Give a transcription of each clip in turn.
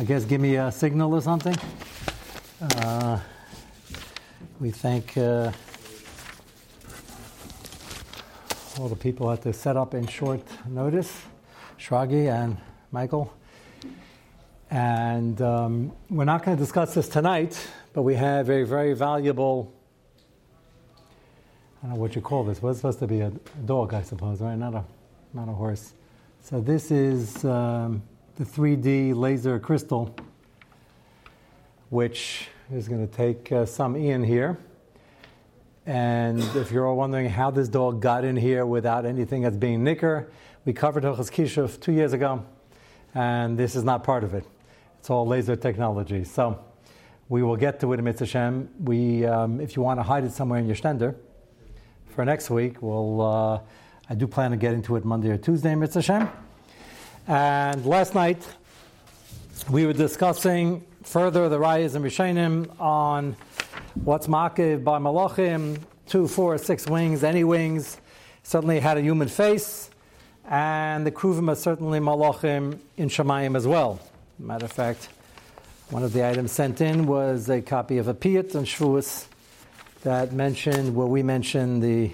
I guess give me a signal or something. Uh, we thank uh, all the people who had to set up in short notice, Shragi and Michael. And um, we're not going to discuss this tonight, but we have a very valuable. I don't know what you call this. What's supposed to be a dog, I suppose, right? Not a, not a horse. So this is um, the 3D laser crystal, which is going to take uh, some in here. And if you're all wondering how this dog got in here without anything that's being nicker, we covered Hilchas Kishuf two years ago, and this is not part of it. It's all laser technology. So we will get to it in Mitzvah. We, um, if you want to hide it somewhere in your stender for next week, we'll, uh, I do plan on getting to it Monday or Tuesday in Mitzvah. And last night, we were discussing further the Rayas and Rishonim on what's Makiv by Malachim, two, four, six wings, any wings. Certainly had a human face, and the Kruvim are certainly Malachim in Shemayim as well. Matter of fact, one of the items sent in was a copy of a Piyut and Shavuos that mentioned, where we mentioned the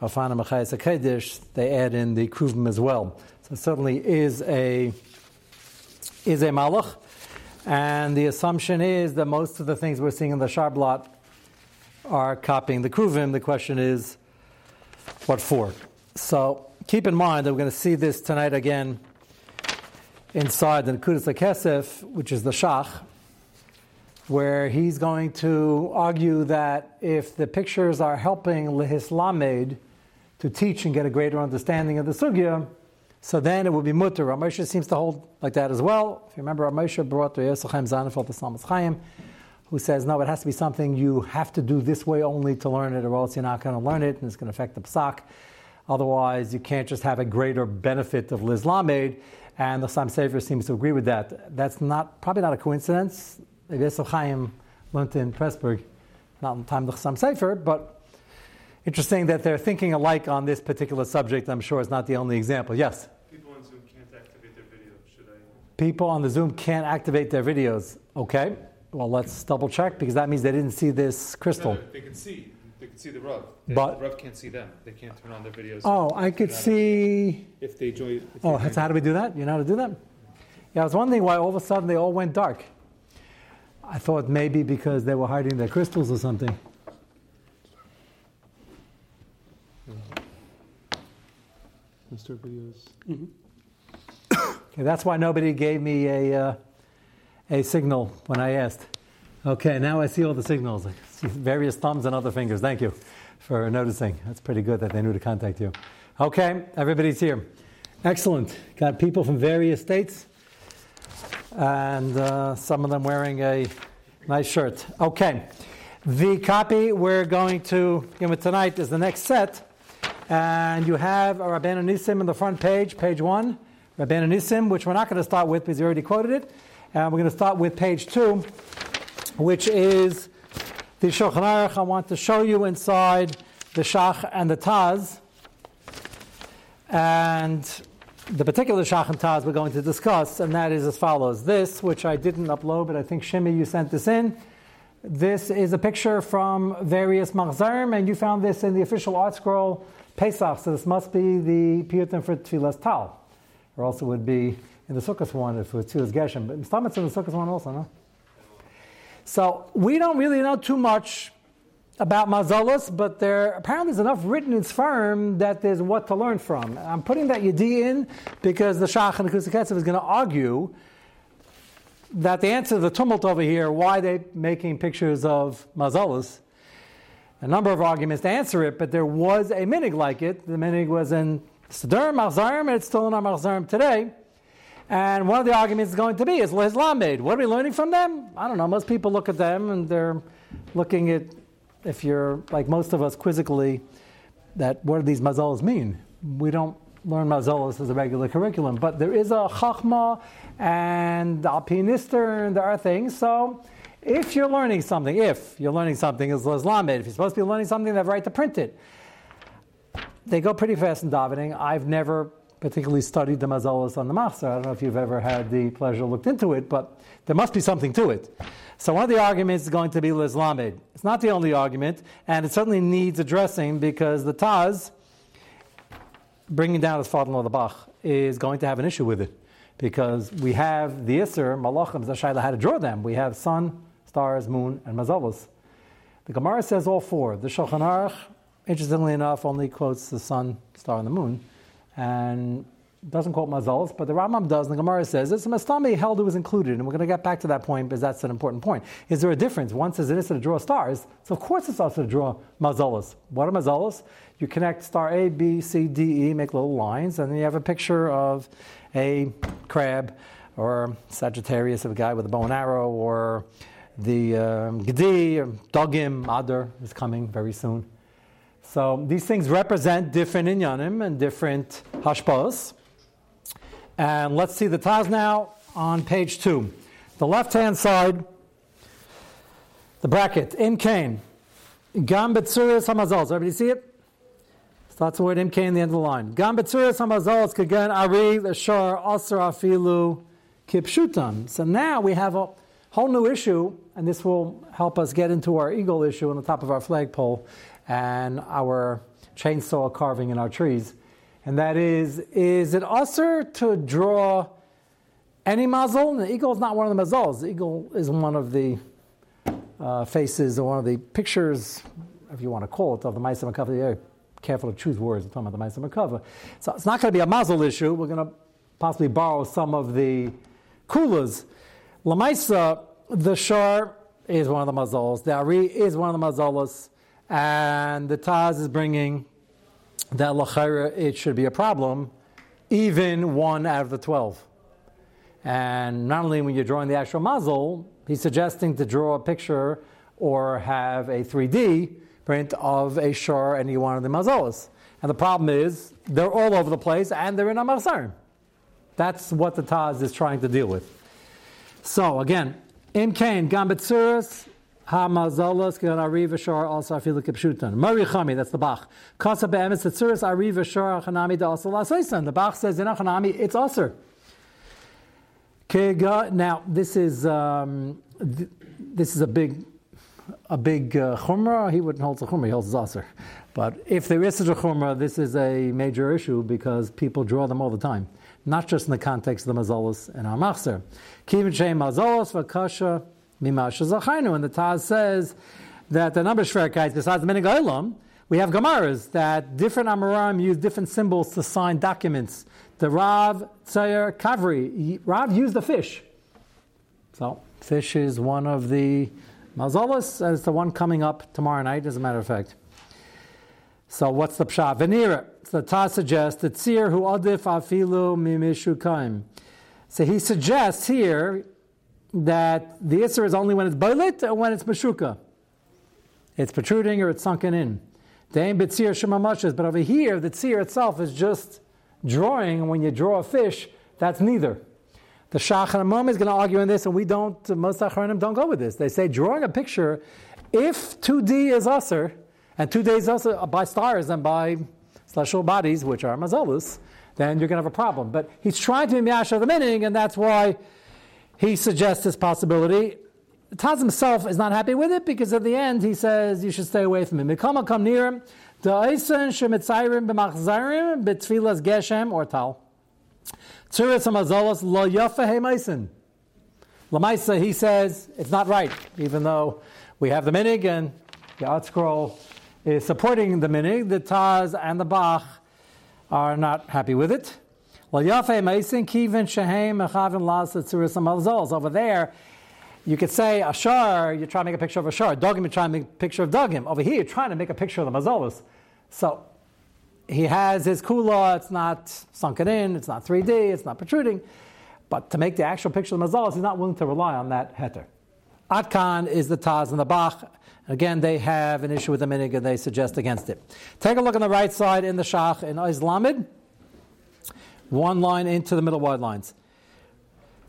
Afana Machayas HaKedesh, they add in the Kruvim as well. Certainly is a, is a Malach. And the assumption is that most of the things we're seeing in the Sharblot are copying the Kruvim. The question is, what for? So keep in mind that we're going to see this tonight again inside the Nekudas Kesef, which is the Shach, where he's going to argue that if the pictures are helping Lehislamed to teach and get a greater understanding of the Sugya, so then it would be mutter. Ramosha seems to hold like that as well. If you remember, Ramosha brought to Yosef Chaim Sonnenfeld the Salmas Chaim, who says, no, it has to be something you have to do this way only to learn it, or else you're not going to learn it, and it's going to affect the psak. Otherwise, you can't just have a greater benefit of Lislamed. And the Sam Sefer seems to agree with that. That's not probably not a coincidence. Yosef Chaim learned in Pressburg, not in time of the Sam Sefer, but interesting that they're thinking alike on this particular subject. I'm sure it's not the only example. Yes? People on Zoom can't activate their videos. Should I? People on the Zoom can't activate their videos. Okay. Well, let's double check because that means they didn't see this crystal. No, they can see. They can see the Rav. They- But- the Rav can't see them. They can't turn on their videos. Oh, I could see. If they join. If Oh, they how do we do that? You know how to do that? Yeah, I was wondering why all of a sudden they all went dark. I thought maybe because they were hiding their crystals or something. Mr. Videos. Okay, that's why nobody gave me a, uh, a signal when I asked. Okay, now I see all the signals. I see various thumbs and other fingers. Thank you for noticing. That's pretty good that they knew to contact you. Okay, everybody's here. Excellent. Got people from various states, and uh, some of them wearing a nice shirt. Okay, the copy we're going to give it tonight is the next set. And you have Rabbeinu Nisim on the front page, page one. Rabbeinu Nisim, which we're not going to start with because you already quoted it. And we're going to start with page two, which is the Shulchan Aruch. I want to show you inside the Shach and the Taz. And the particular Shach and Taz we're going to discuss, and that is as follows. This, which I didn't upload, but I think Shimi, you sent this in. This is a picture from various Machzarim, and you found this in the official ArtScroll Pesach, so this must be the Piyutim for Tfilas Tal. Or also would be in the Sukkot one if it was Tfilas Geshem. But Stamit's in the Sukkot one also, no? So we don't really know too much about Mazalas, but there apparently is enough written in Sfarim that there's what to learn from. I'm putting that Yedi in because the Shach and the Kusiketsev is going to argue that the answer to the tumult over here, why they making pictures of Mazalas, a number of arguments to answer it, but there was a minig like it. The minig was in Siddur, Machzarim, and it's still in our Machzarim today. And one of the arguments is going to be is Lamed. What are we learning from them? I don't know. Most people look at them and they're looking at, if you're like most of us quizzically, that what do these mazalas mean? We don't learn mazalas as a regular curriculum, but there is a chachma and alpinister and there are things. So if you're learning something, if you're learning something as Lamed, if you're supposed to be learning something, they have right to print it. They go pretty fast in davening. I've never particularly studied the mazalas on the Machzor. I don't know if you've ever had the pleasure looked into it, but there must be something to it. So one of the arguments is going to be Lislamed. It's not the only argument, and it certainly needs addressing because the Taz, bringing down his father-in-law the Bach, is going to have an issue with it. Because we have the Isser, Malachim, Zashayla, how to draw them. We have sun, stars, moon, and mazalas. The Gemara says all four. The Shulchan Aruch, interestingly enough, only quotes the sun, star, and the moon, and doesn't quote Mazalas, but the Rambam does, and the Gemara says it's a Mastami held it was included, and we're going to get back to that point because that's an important point. Is there a difference? One says it is to draw stars, so of course it's also to draw Mazalas. What are Mazalas? You connect star A, B, C, D, E, make little lines, and then you have a picture of a crab or Sagittarius of a guy with a bow and arrow, or the um, Gedi, or Dogim, Adar is coming very soon. So these things represent different inyanim and different hashpos. And let's see the Taz now on page two. The left hand side, the bracket, Im Kain. Gam Betsuris Hamazals. Everybody see it? Starts the word Im Kain, the end of the line. Gam Betsuris Hamazals, Kagan Ari, Ashar, Asar Kipshutam. So now we have a whole new issue, and this will help us get into our eagle issue on the top of our flagpole and our chainsaw carving in our trees. And that is, is it usher to draw any muzzle? The eagle is not one of the muzzles. The eagle is one of the uh, faces or one of the pictures, if you want to call it, of the Maisa Makava. Very careful to choose words. We're talking about the Maisa Makava. So it's not going to be a muzzle issue. We're going to possibly borrow some of the kulas. Lamaisa, the shar is one of the mazols. The ari is one of the mazolas. And the Taz is bringing that lachera it should be a problem, even one out of the twelve. And not only when you're drawing the actual muzzle, he's suggesting to draw a picture or have a 3D print of a shore any one of the mazolas. And the problem is they're all over the place and they're in a marzar. That's what the Taz is trying to deal with. So again, in Cain, Gambitsuras, Hamazalas can Ariva Shar also Afila Kipshutan. Mari Chami, that's the Bach. Kasa Be'emes Tzuras Ariva Shar Hanami Da Also Lasaisan. The Bach says in Hanami it's Aser. Now this is um, th- this is a big a big uh, chumrah. He wouldn't hold the chumrah; he holds zaser. But if there is such a chumrah, this is a major issue because people draw them all the time, not just in the context of the mazalas and our machzer. Kivin shem mazalas v'kasha mimasha zachainu, and the Taz says that the number of shverkais besides the minig olam, we have gemaras that different amoram use different symbols to sign documents. The Rav Tzayer Kavri, Rav used the fish. So fish is one of the mazalas, and it's the one coming up tomorrow night, as a matter of fact. So what's the pshat? Venira. So the Taz suggests that tzir hu adif afilu mimishu kaim. So he suggests here that the isser is only when it's boilit or when it's mashuka. It's protruding or it's sunken in. The aim bitzir shemamashes, but over here the tzir itself is just drawing. When you draw a fish, that's neither. The Shach and Imam is going to argue on this, and we don't. Most Achronim don't go with this. They say drawing a picture, if 2D is usher, and 2D is usher by stars and by celestial bodies, which are mazalus, then you're going to have a problem. But he's trying to be Miasha the meaning, and that's why he suggests this possibility. Taz himself is not happy with it because at the end he says you should stay away from him. Mikama come near him. The Eisen Shemitzayrim b'machzarim b'tfilas geshem or tal. Tzuris hamazalas lo yafa hemaisen. Lamaisa, he says it's not right, even though we have the minig and the ArtScroll is supporting the minig. The Taz and the Bach are not happy with it. Well, Yafe Meisin Kivin Shehem Mechavin Las Tzuris hamazalas. Over there, you could say Ashar, you're trying to make a picture of Ashar. Dogim, you're trying to make a picture of Dogim. Over here, you're trying to make a picture of the Mazalas. So he has his kula, it's not sunken in, it's not 3D, it's not protruding. But to make the actual picture of the Mazalas, he's not willing to rely on that heter. Atkan is the Taz and the Bach. Again, they have an issue with the minig and they suggest against it. Take a look on the right side in the Shach in Islamid. One line into the middle wide lines.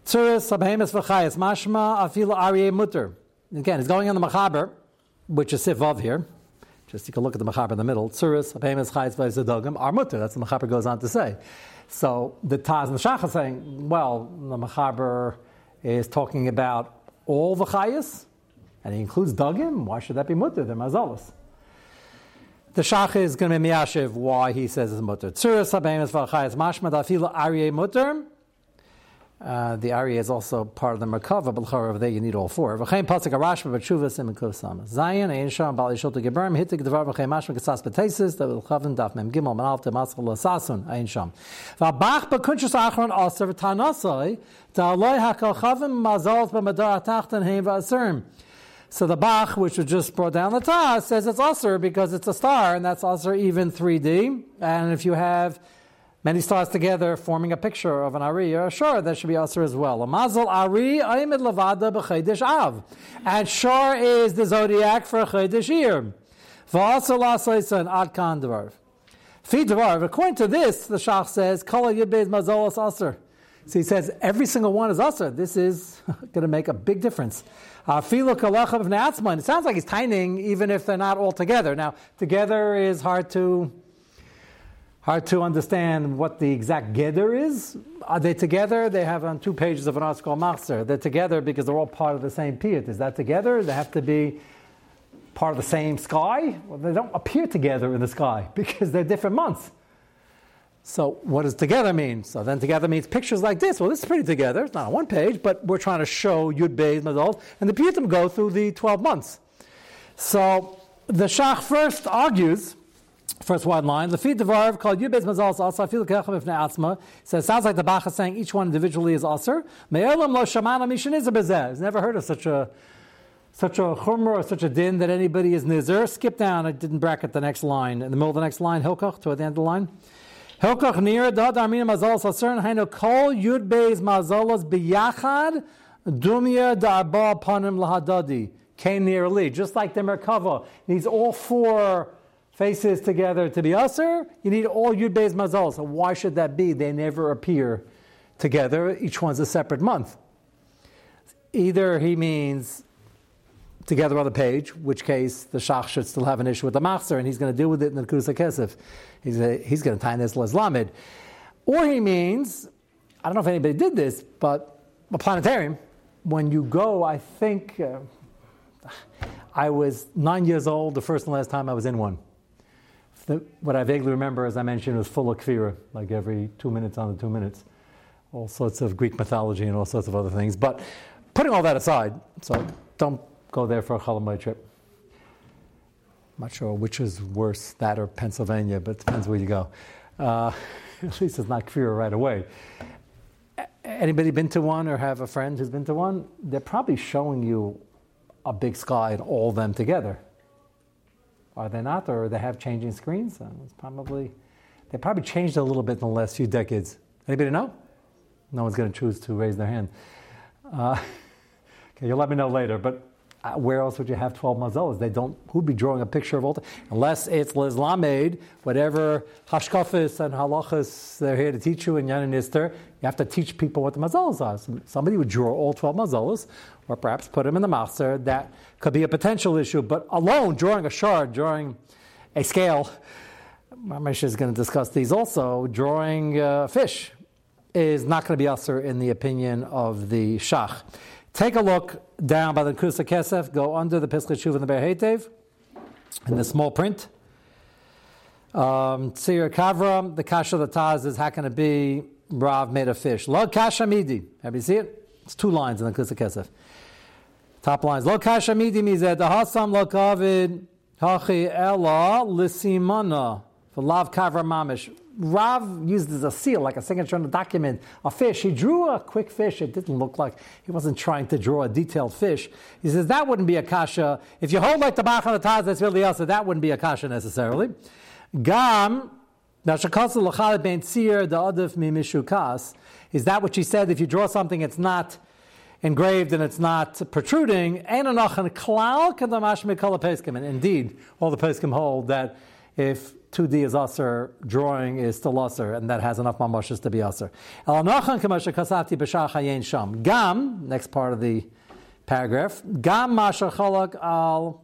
Tzuris Abhemis V'chayas Mashma Afila Aryeh Mutter. Again, it's going on the Mechaber, which is Sivav here. just you can look at the Mechaber in the middle. Tzuris, Abemis, Chayes, Vayzadogim are mutter. That's what the Mechaber goes on to say. So the Taz and the Shach saying, well, the Mechaber is talking about all the Chayes, and he includes Dogim. Why should that be mutter? They're Mazalas. The Shach is going to be miyashiv why he says it's mutter. Tzuris, Abemis, Vaychayes, Mashma, Dafila, Aryeh, mutter. Uh, the Ari is also part of the Merkava, but over there you need all four. V'chein pasuk arashma b'tshuvas and kusam. Zayin ein sham bali shulta geberim hitik devar v'chein mashma kesas b'teisis the v'chavim daf mem gimel manal te maskal lasasun ein sham. V'abach b'kunshus achron aser v'tanasai da'aloi hakal chavim mazals b'madar atachtan heim v'aserim. So the Bach, which was just brought down the Taz, says it's Aser because it's a star, and that's Aser even 3D. And if you have Many stars together forming a picture of an Ari, sure, that should be Aser as well. A Mazel Ari Aimid Levada B'Chaydish Av. And Shor is the zodiac for Chaydish year. V'asel Asaisan Ad Kan Devar. Feed Devar. According to this, the Shach says, Kala Yibez Mazolas Aser. So he says every single one is Aser. This is going to make a big difference. Uh, Filu Kalachav Na'atzman. It sounds like he's tining even if they're not all together. Now, together is hard to Hard to understand what the exact geder is. Are they together? They have on two pages of an article master. They're together because they're all part of the same piyut. Is that together? They have to be part of the same sky? Well, they don't appear together in the sky because they're different months. So what does together mean? So then together means pictures like this. Well, this is pretty together. It's not on one page, but we're trying to show Yud Beis Mazal, and the piyutim go through the 12 months. So the Shach first argues First one line, the feed devar called Yubez Mazal also feel kechem if atzma. It sounds like the Bach is saying each one individually is aser. Me'elam lo shamana He's never heard of such a such a chumrah or such a din that anybody is nizer. Skip down. I didn't bracket the next line. In the middle of the next line, hilkach toward the end of the line. Hilkach near dad armina mazal aser haino kol yud beis mazalas biyachad dumya da'arba panim lahadadi. Came nearly, just like the Merkava. Needs all four faces together to be usher, you need all Yud Beis Mazal. So why should that be? They never appear together. Each one's a separate month. Either he means together on the page, which case the Shach should still have an issue with the Machzer, and he's going to deal with it in the Kusa Kesef. He's, he's going to tie this Lamid. Or he means, I don't know if anybody did this, but a planetarium, when you go, I think uh, I was nine years old the first and last time I was in one the, what I vaguely remember, as I mentioned, was full of kfira, like every two minutes on the two minutes. All sorts of Greek mythology and all sorts of other things. But putting all that aside, so don't go there for a Chalamai trip. I'm not sure which is worse, that or Pennsylvania, but it depends where you go. Uh, at least it's not kfira right away. Anybody been to one or have a friend who's been to one? They're probably showing you a big sky and all them together. Are they not, or they have changing screens? it's probably they probably changed a little bit in the last few decades. Anybody know? No one's going to choose to raise their hand. Uh, okay, you'll let me know later. But uh, where else would you have 12 mazelas? They don't, who'd be drawing a picture of all, unless it's Lislamed, whatever hashkafis and halachas they're here to teach you in Yan and Ister, you have to teach people what the mazelas are. So somebody would draw all 12 mazelas, or perhaps put them in the master. That could be a potential issue, but alone, drawing a shard, drawing a scale, Ramesh is going to discuss these also, drawing uh, fish is not going to be usher in the opinion of the Shach. Take a look down by the Kusa Kesef, go under the Pesach Shuv and the Behetev, in the small print. Um, Tzir Kavra, the Kasha the Taz is how can it be Rav made of fish? Lo Kasha Midi. Have you seen it? It's two lines in the Kusa Kesef. Top lines. Lo Kasha Midi mizeh, the Hasam lo Kavid, Hachi Ella Lissimana, for Lav Kavra Mamish. Rav used as a seal, like a signature on a document, a fish. He drew a quick fish. It didn't look like he wasn't trying to draw a detailed fish. He says that wouldn't be a kasha. If you hold like the Bach on the Taz, that's really also, that wouldn't be a kasha necessarily. Gam, the. Is that what she said? If you draw something, it's not engraved and it's not protruding. And indeed, all the peskim hold that if 2D is usr, drawing is still usr, and that has enough mamoshes to be usr. Gam, next part of the paragraph, Gam masha al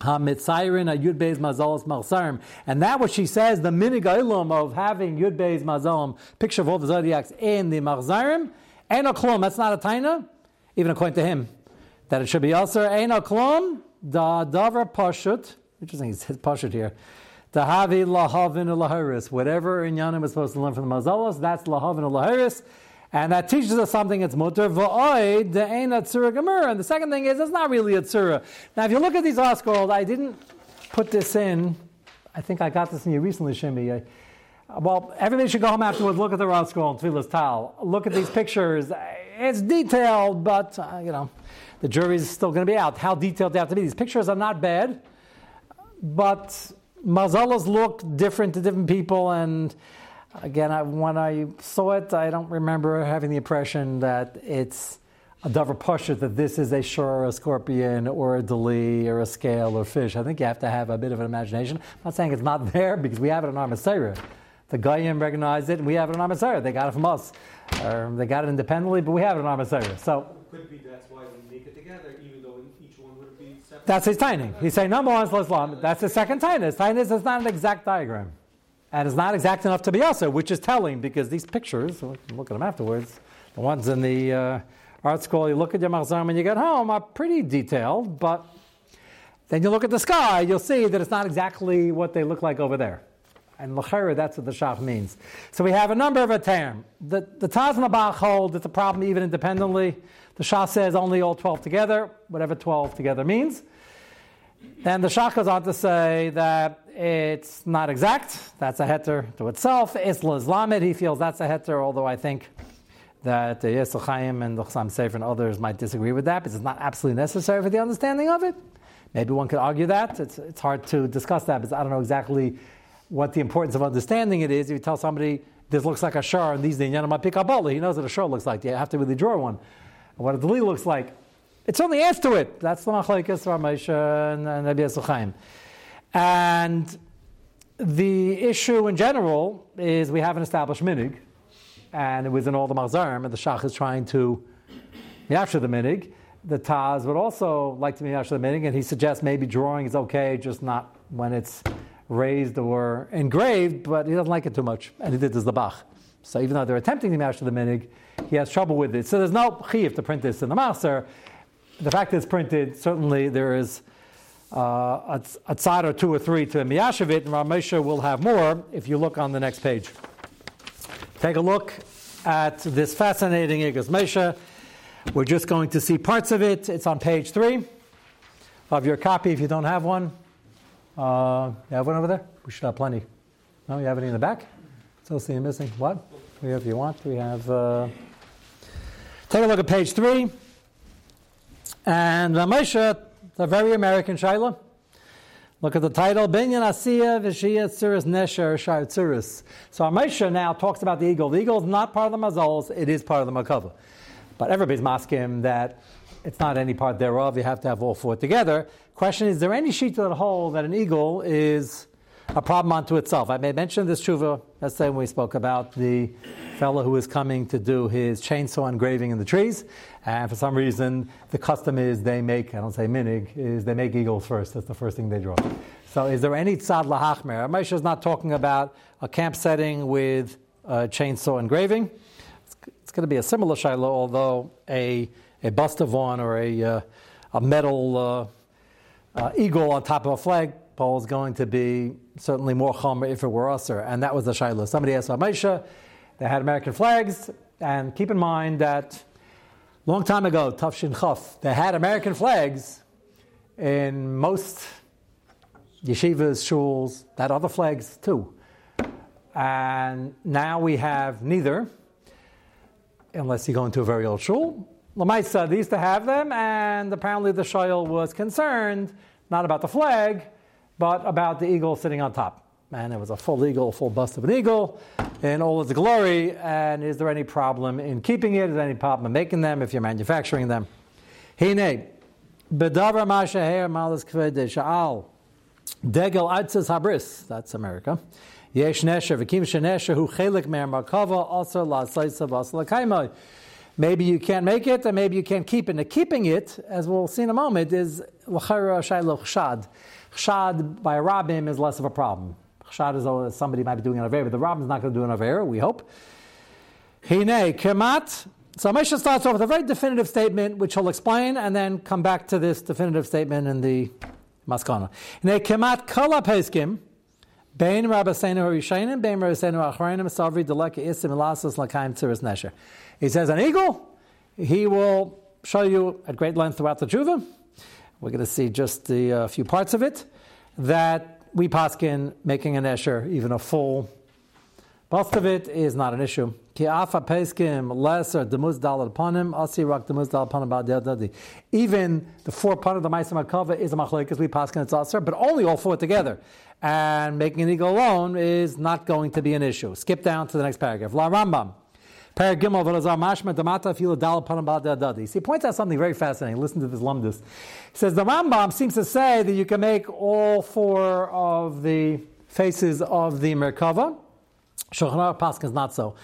Ha-mitzayrin a yud beis malsarim. And that what she says, the minig of having yud beis mazalim, picture of all the zodiacs in the malzarim, and a klum, that's not a taina, even according to him, that it should be also ain't a klum, da davar pashut, interesting, he says pashut here, Tahavi lahavin laharis. Whatever Inyanim is supposed to learn from the Mazalos, that's lahavin laharis. And that teaches us something. It's mutter va'oid de'ein atzura. And the second thing is, it's not really a tzura. Now, if you look at these ArtScrolls, I didn't put this in. I think I got this in you recently, Shimi. Well, everybody should go home afterwards, look at the ArtScroll and Tfilas Tal. Look at these pictures. It's detailed, but, uh, you know, the jury's still going to be out. How detailed they have to be. These pictures are not bad, but mazalas look different to different people, and again, I, when I saw it, I don't remember having the impression that it's a davar pasha that this is a shore, or a scorpion, or a dali, or a scale, or fish. I think you have to have a bit of an imagination. I'm not saying it's not there because we have it in our Masera. The Goyim recognized it, and we have it in our Masera. They got it from us. Or they got it independently, but we have it in our Masera. So Could be that's why we make it together, even though each one would be separate. That's his tiny. He's saying number one is Islam. That's his second. His tiny is not an exact diagram. And it's not exact enough to be also, which is telling because these pictures, look at them afterwards, the ones in the uh, school, you look at your Marzam when you get home, are pretty detailed, but then you look at the sky, you'll see that it's not exactly what they look like over there. And Lachera, that's what the Shach means. So we have a number of term. The, the Taz and the Bach hold it's a problem even independently. The Shah says only all 12 together, whatever 12 together means. And the Shach goes on to say that it's not exact. That's a heter to itself. Isla Islamed, he feels that's a heter, although I think that the Chaim and the Chassam Sefer and others might disagree with that because it's not absolutely necessary for the understanding of it. Maybe one could argue that. It's, it's hard to discuss that because I don't know exactly what the importance of understanding it is. If you tell somebody this looks like a shar and these the Yanama Pikabala, he knows what a shar looks like. You have to really draw one. What a deli looks like. It only to it. That's the Machlaikis Ramesha and Rabbi And the issue in general is we have an established minig, and it was in all the Marzarim, and the Shach is trying to Yasha the minig. The Taz would also like to be Yasha the minig, and he suggests maybe drawing is okay, just not when it's raised or engraved, but he doesn't like it too much, and he did this the Bach. So even though they're attempting to Yasha the minig, he has trouble with it. So there's no chiv to print this in the Maser. The fact that it's printed, certainly there is uh, a, a tzad or two or three to Miyashevit, and Ramesha will have more if you look on the next page. Take a look at this fascinating Igros Moshe. We're just going to see parts of it. It's on page three of your copy if you don't have one. Uh, you have one over there? We should have plenty. No, you have any in the back? Still see you missing. What? We have, if you want, we have. Uh, take a look at page three. And Ramesha, the very American Shaila. Look at the title, Binyan Asiya Vishia Tzuris Nesher Shai Tzuris. So Ramesha now talks about the eagle. The eagle is not part of the Mazols, it is part of the Makava. But everybody's masking that it's not any part thereof, you have to have all four together. Question is, there any sheet that hold that an eagle is a problem unto itself? I may mention this tshuva, say when we spoke about the fellow who is coming to do his chainsaw engraving in the trees, and for some reason the custom is they make, I don't say minig, is they make eagles first. That's the first thing they draw. So is there any tzad lahachmer? Moshe is not talking about a camp setting with a chainsaw engraving. It's, it's, going to be a similar shiloh, although a, a bust of one or a, uh, a metal uh, uh, eagle on top of a flag pole is going to be certainly more chomer if it were usher. And that was the shiloh. Somebody asked about Moshe. They had American flags, and keep in mind that long time ago, Tafshin Chaf, they had American flags in most yeshivas, shuls, that other flags too. And now we have neither, unless you go into a very old shul. Lamaisa, they used to have them, and apparently the shayil was concerned not about the flag, but about the eagle sitting on top and it was a full eagle, full bust of an eagle in all its glory. And is there any problem in keeping it? Is there any problem in making them if you're manufacturing them? Hine, bedavar mashaher malas kvede sha'al. Degel atzes habris, that's America. Yesh nesher, v'kim shenesher hu chelik mer makava, also la saisa vas la Maybe you can't make it, and maybe you can't keep it. Now, keeping it, as we'll see in a moment, is l'chara shaylo chshad. Chshad by a rabbim is less of a problem. Chshad is always somebody might be doing an aver, but the rabbim is not going to do an aver. We hope. Hine kemat. So Moshe starts off with a very definitive statement, which he'll explain, and then come back to this definitive statement in the maskana. Hine kemat kala peskim. Rabbeinu Harishainim, Bein Rabbeinu Achrayim, Savri Deleka Isim Elasus Lakaim Tziris Nesher. He says an eagle, he will show you at great length throughout the Juva. We're going to see just the uh, few parts of it that we paskin making an esher, even a full bust of it is not an issue. Even the four part of the Maisa Makava is a machlek because we paskin it's aser, but only all four together and making an eagle alone is not going to be an issue. Skip down to the next paragraph. La Rambam. He points out something very fascinating. Listen to this lumdus. He says the Rambam seems to say that you can make all four of the faces of the Merkava. Shulchan Aruch is not so.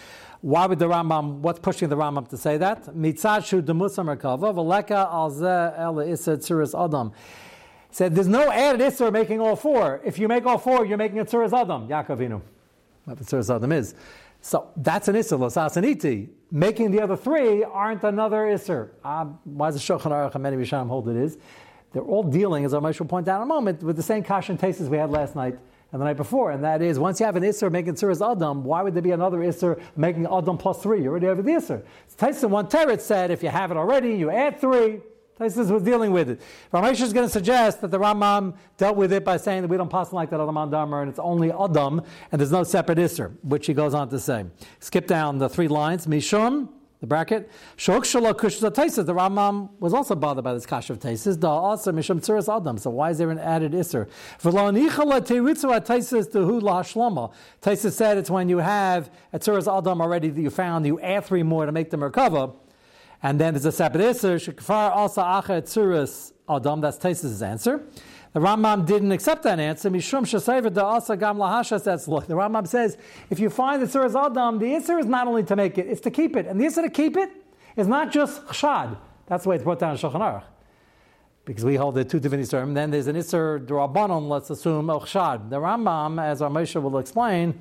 Why would the Rambam? What's pushing the Rambam to say that? Mitzad demusa Merkava v'leka al zeh el tzuris adam said there's no added Isser making all four. If you make all four, you're making a Tzuras Adam, Yaakovinu. What the Tzuras Adam is. So that's an Isser, Losasaniti. Making the other three aren't another Isser. Uh, why does the Shulchan Aruch and many Risham hold it is? They're all dealing, as I will point out in a moment, with the same kash and tastes we had last night and the night before, and that is once you have an Isser making Tzuras Adam, why would there be another Isser making Adam plus three? You already have the Isser. Tyson one Teret said if you have it already, you add three. Taisus was dealing with it. Ramesh is going to suggest that the Rambam dealt with it by saying that we don't pass like that Adam Damer and it's only Adam and there's no separate Isser, which he goes on to say. Skip down the three lines. Mishum, the bracket. Shok Shalok Taisus. The Rambam was also bothered by this Kash of Taisus. Da also Mishum Tzuras Adam. So why is there an added Isser? Taisus said it's when you have a Tzuras Adam already that you found, you add three more to make them recover and then there's a separate Isser, Shekfar also Acher Tzuras Adam, that's Taisus' answer. The Rambam didn't accept that answer. Mishum Shasever da Asa Gam Lahashas. That's look. The Rambam says if you find the Tzuras Adam, the answer is not only to make it, it's to keep it. And the answer to keep it is not just chshad. That's the way it's brought down in Shulchan Aruch. Because we hold the two divinity term. Then there's an Isser Drabanon, let's assume, El Chshad. The Rambam, as our Moshe will explain,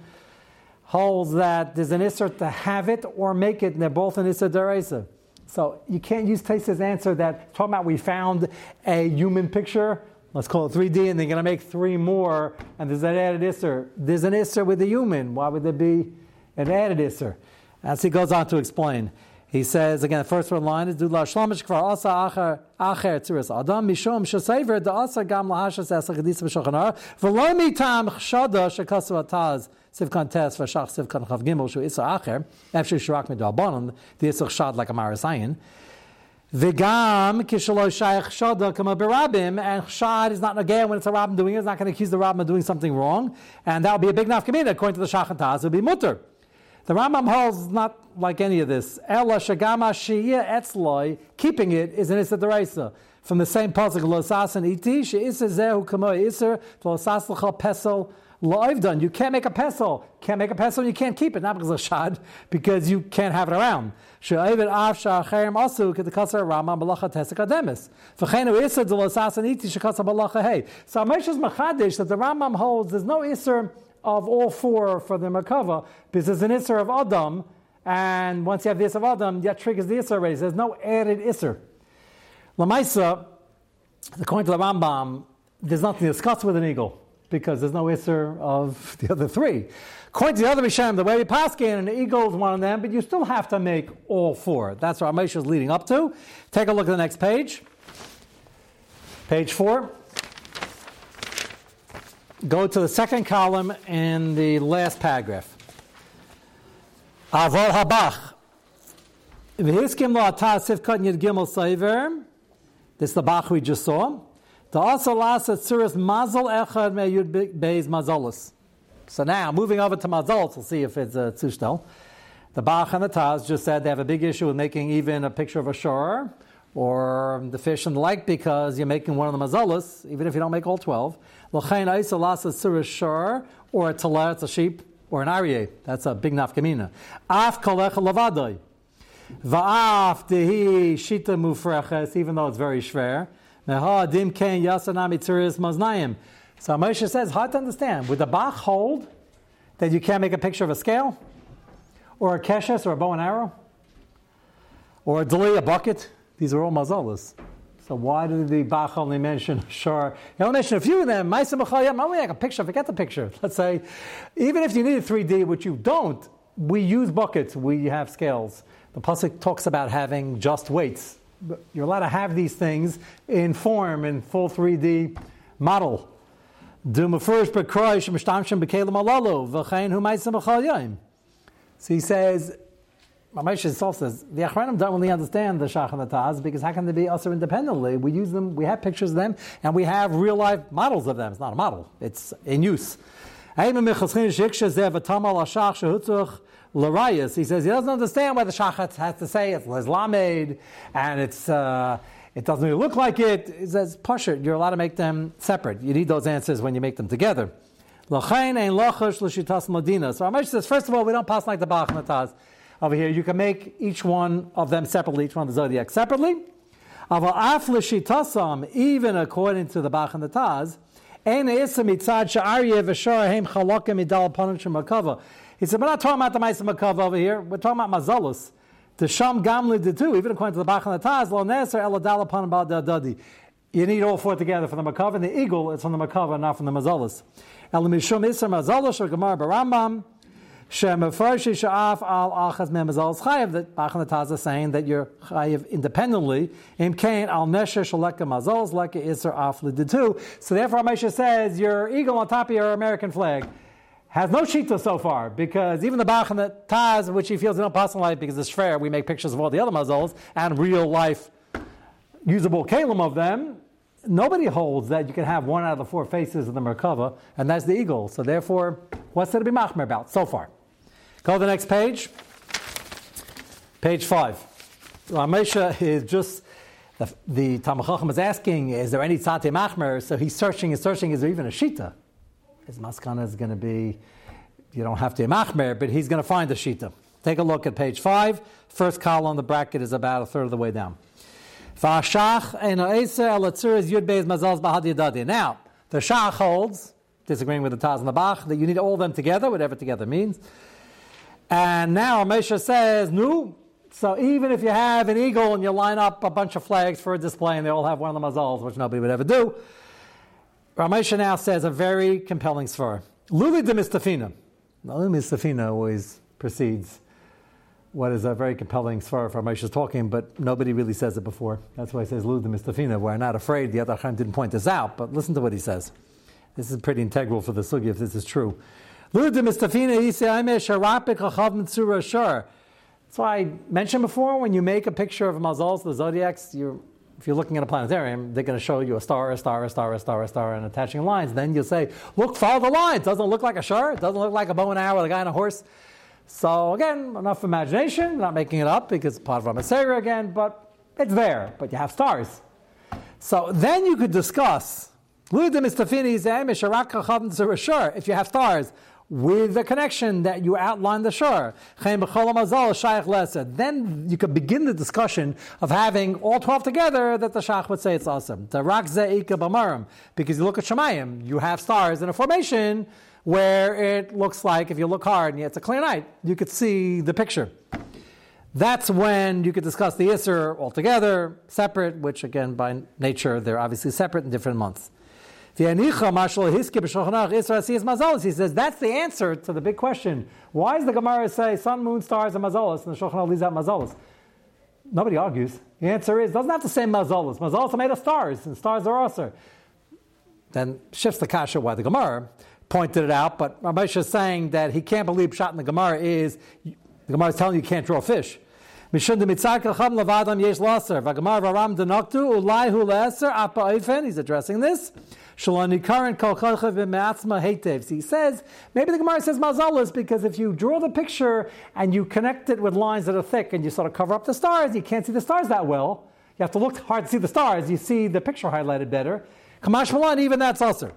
holds that there's an Isser to have it or make it, and they're both an Isser Deraisa. So you can't use Taisa's answer that talking about we found a human picture, let's call it 3D, and they're going to make three more, and there's an added isser. There's an isser with the human. Why would there be an added isser? As he goes on to explain. He says again, the first one line is Dudla Shlamish Kvar Asa Acher Acher Tziris Adam Mishum Shasever Da Asa Gam Lahashas Asa Chadis V'Shochanar V'lo Mitam Chshada Shekasu Ataz Sivkan Tes V'Shach Sivkan Chav Gimel Shu Isa Acher Efshir Shirak Midabanon the Isach Shad like a Marasayan V'gam Kishalo Shaykh Shada Kama Berabim and Shad is not again when it's a Rabbim doing it, it's not going to accuse the Rabbim of doing something wrong, and that would be a big nafkamina according to the Shach and Taz, it would be mutter. The Rambam holds not like any of this. Ella shagama shiyah etzloi, keeping it is an issa deraisa. From the same pasuk, losas and iti, she'isa zehu kamo iser, losas l'cha pesel done. You can't make a pesel. Can't make a pesel, you can't keep it. Not because of shad, because you can't have it around. She'avid av sha'acherim asu k'tekasar rama malacha tesek. V'chenu iser de losas and iti shekasa malacha hey. So Amesh's machadish that the Rambam holds there's no iser of all four for the Merkava, because there's an Isser of Adam, and once you have the Isser of Adam, that triggers the Isser already. There's no added Isser. Lamaisa, according to the Rambam, there's nothing to discuss with an eagle, because there's no Isser of the other three. According to the other Rishonim, the way we pass in, an eagle is one of them, but you still have to make all four. That's what Ramesh is leading up to. Take a look at the next page. Page four. Go to the second column in the last paragraph. Avol habach. V'hiskim lo atah sifkat yid. This is the Bach we just saw. So now, moving over to Mazolis, we'll see if it's uh, a Tzushtel. The Bach and the Taz just said they have a big issue with making even a picture of a shore or the fish and the like because you're making one of the mazalas, even if you don't make all 12. L'chein aisa lasa sirish shor, or a talah, it's a sheep, or an aryeh. That's a big nafkamina. Af kolecha lavadai. Va'af dehi shita mufreches, even though it's very shver. So Moshe says, hard to understand. Would the Bach hold that you can't make a picture of a scale? Or a keshes or a bow and arrow? Or a delay, a bucket? These are all mazalas. So why did the Bach only mention sure? He only mentioned a few of them. Ma'aseh b'chayim. Only like a picture. Forget the picture. Let's say, even if you need a 3D, which you don't, we use buckets. We have scales. The pasuk talks about having just weights. You're allowed to have these things in form in full 3D model. So he says, Ramesh himself says, the Achranim don't really understand the Shach and the Taz because how can they be also independently? We use them, we have pictures of them, and we have real life models of them. It's not a model, it's in use. He says he doesn't understand why the Shachat has to say it's Leslamed and it's uh, it doesn't really look like it. He says, Pasha, you're allowed to make them separate. You need those answers when you make them together. So our Ramesh says, first of all, we don't pass like the Bach and the Taz. Over here, you can make each one of them separately, each one of the zodiac separately. Even according to the Bach and the Taz, he said, we're not talking about the Maisa Makava over here, we're talking about Mazalus. The Sham Gamli did too, even according to the Bach and the Taz, Lo Neser Eladal upon Dadi. You need all four together for the Makava, and the eagle is from the Makava, not from the Mazalus. El Mishum Isra Mazalus, or Gemar Barambam, Shem Farshi Sha'af al Achaz Mem Mazalus Chayev, that and the Taz is saying that you're Chayev independently, Im Kain al Nesher Shaleka Mazalus, Leka Isra Afli did too. So therefore, Ramesha says, your eagle on top of your American flag has no shita so far because even the Bach and the Taz, which he feels not possible life because it's fair, we make pictures of all the other mazols and real life usable kalim of them. Nobody holds that you can have one out of the four faces of the Merkava, and that's the eagle. So therefore, what's there to be machmer about so far? Go to the next page. Page five. Ramesha is just the, the Tamachachim is asking, is there any tzate machmer? So he's searching and searching, is there even a shita? His maskana is going to be, you don't have to machmer, but he's going to find the shita. Take a look at page five. First column the bracket is about a third of the way down. Now, the Shach holds, disagreeing with the Taz and the Bach, that you need all them together, whatever together means. And now Mesha says, no. So even if you have an eagle and you line up a bunch of flags for a display and they all have one of the mazals, which nobody would ever do, Ramesha now says a very compelling svar. Luli de Mistafina. Luli Mistafina always precedes what is a very compelling svar for is talking, but nobody really says it before. That's why he says Luli de Mistafina. We're not afraid. The other Chaim didn't point this out, but listen to what he says. This is pretty integral for the sugi if this is true. Luli de Mistafina, he said, I'm a sharapik achav mitzura shar. So I mentioned before, when you make a picture of Mazals, the zodiacs, you're if you're looking at a planetarium, they're going to show you a star, a star, a star, a star, a star, and attaching lines. Then you'll say, look, follow the lines. Doesn't look like a shirt. Doesn't look like a bow and arrow a guy on a horse. So again, enough imagination. Not making it up because it's part of Ramasera again, but it's there. But you have stars. So then you could discuss. Eh, if you have stars, with the connection that you outlined the shore. Then you could begin the discussion of having all 12 together that the Shach would say it's awesome. Because you look at Shemayim, you have stars in a formation where it looks like, if you look hard and it's a clear night, you could see the picture. That's when you could discuss the Isser altogether, separate, which again, by nature, they're obviously separate in different months. He says that's the answer to the big question. Why does the Gemara say sun, moon, stars, and mazalas, and the Shulchan leaves out mazalas? Nobody argues. The answer is doesn't have to say mazalas. Mazalas are made of stars, and stars are also. Then shifts the kasha why the Gemara pointed it out, but Ramesh is saying that he can't believe shot in the Gemara is the Gemara is telling you you can't draw fish. He's addressing this. Shalani current kol He says maybe the Gemara says mazalas because if you draw the picture and you connect it with lines that are thick and you sort of cover up the stars, you can't see the stars that well. You have to look hard to see the stars. You see the picture highlighted better. Kamash Malan, even that's also.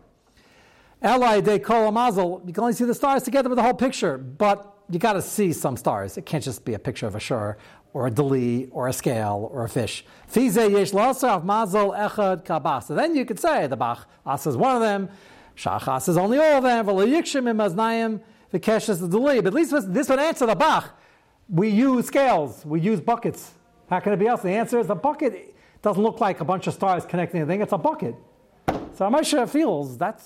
Eli de kol mazel. You can only see the stars together with the whole picture, but you got to see some stars. It can't just be a picture of a shore or a deli, or a scale, or a fish. So then you could say the Bach Asa is one of them, Shachas is only all of them, aznayim, V'kesh is the deli. But at least this would answer the Bach. We use scales, we use buckets. How can it be else? The answer is the bucket doesn't look like a bunch of stars connecting anything, it's a bucket. So Amosha feels that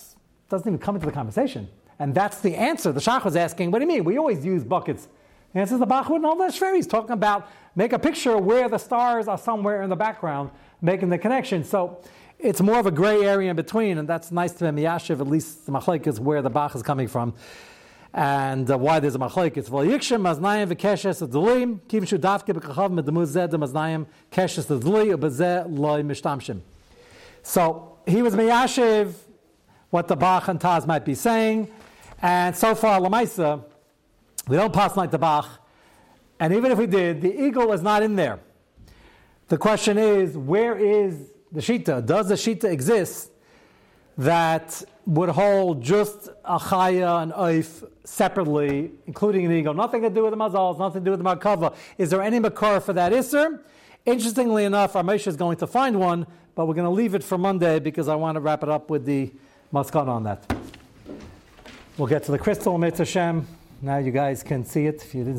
doesn't even come into the conversation. And that's the answer. The Shach was asking, what do you mean? We always use buckets. The answer is the Bach wouldn't know that's He's talking about make a picture where the stars are somewhere in the background, making the connection. So it's more of a gray area in between, and that's nice to be Miyashiv, at least the Machlaik is where the Bach is coming from. And uh, why there's a machlek, it's vol yikshim maznayim v'keshes adulim, kim shu b'kachav de maznayim keshes aduli ubezeh loy mishtamshim. So he was miyashiv what the Bach and Taz might be saying, and so far Lamaisa, we don't pass like the Bach, and even if we did, the eagle is not in there. The question is, where is the Shita? Does the Shita exist that would hold just a chaya and oif separately, including an eagle? Nothing to do with the mazals, nothing to do with the makava. Is there any makar for that isser? Interestingly enough, our Moshe is going to find one, but we're going to leave it for Monday because I want to wrap it up with the maskan on that. We'll get to the crystal, Mitzvah Now you guys can see it if you didn't see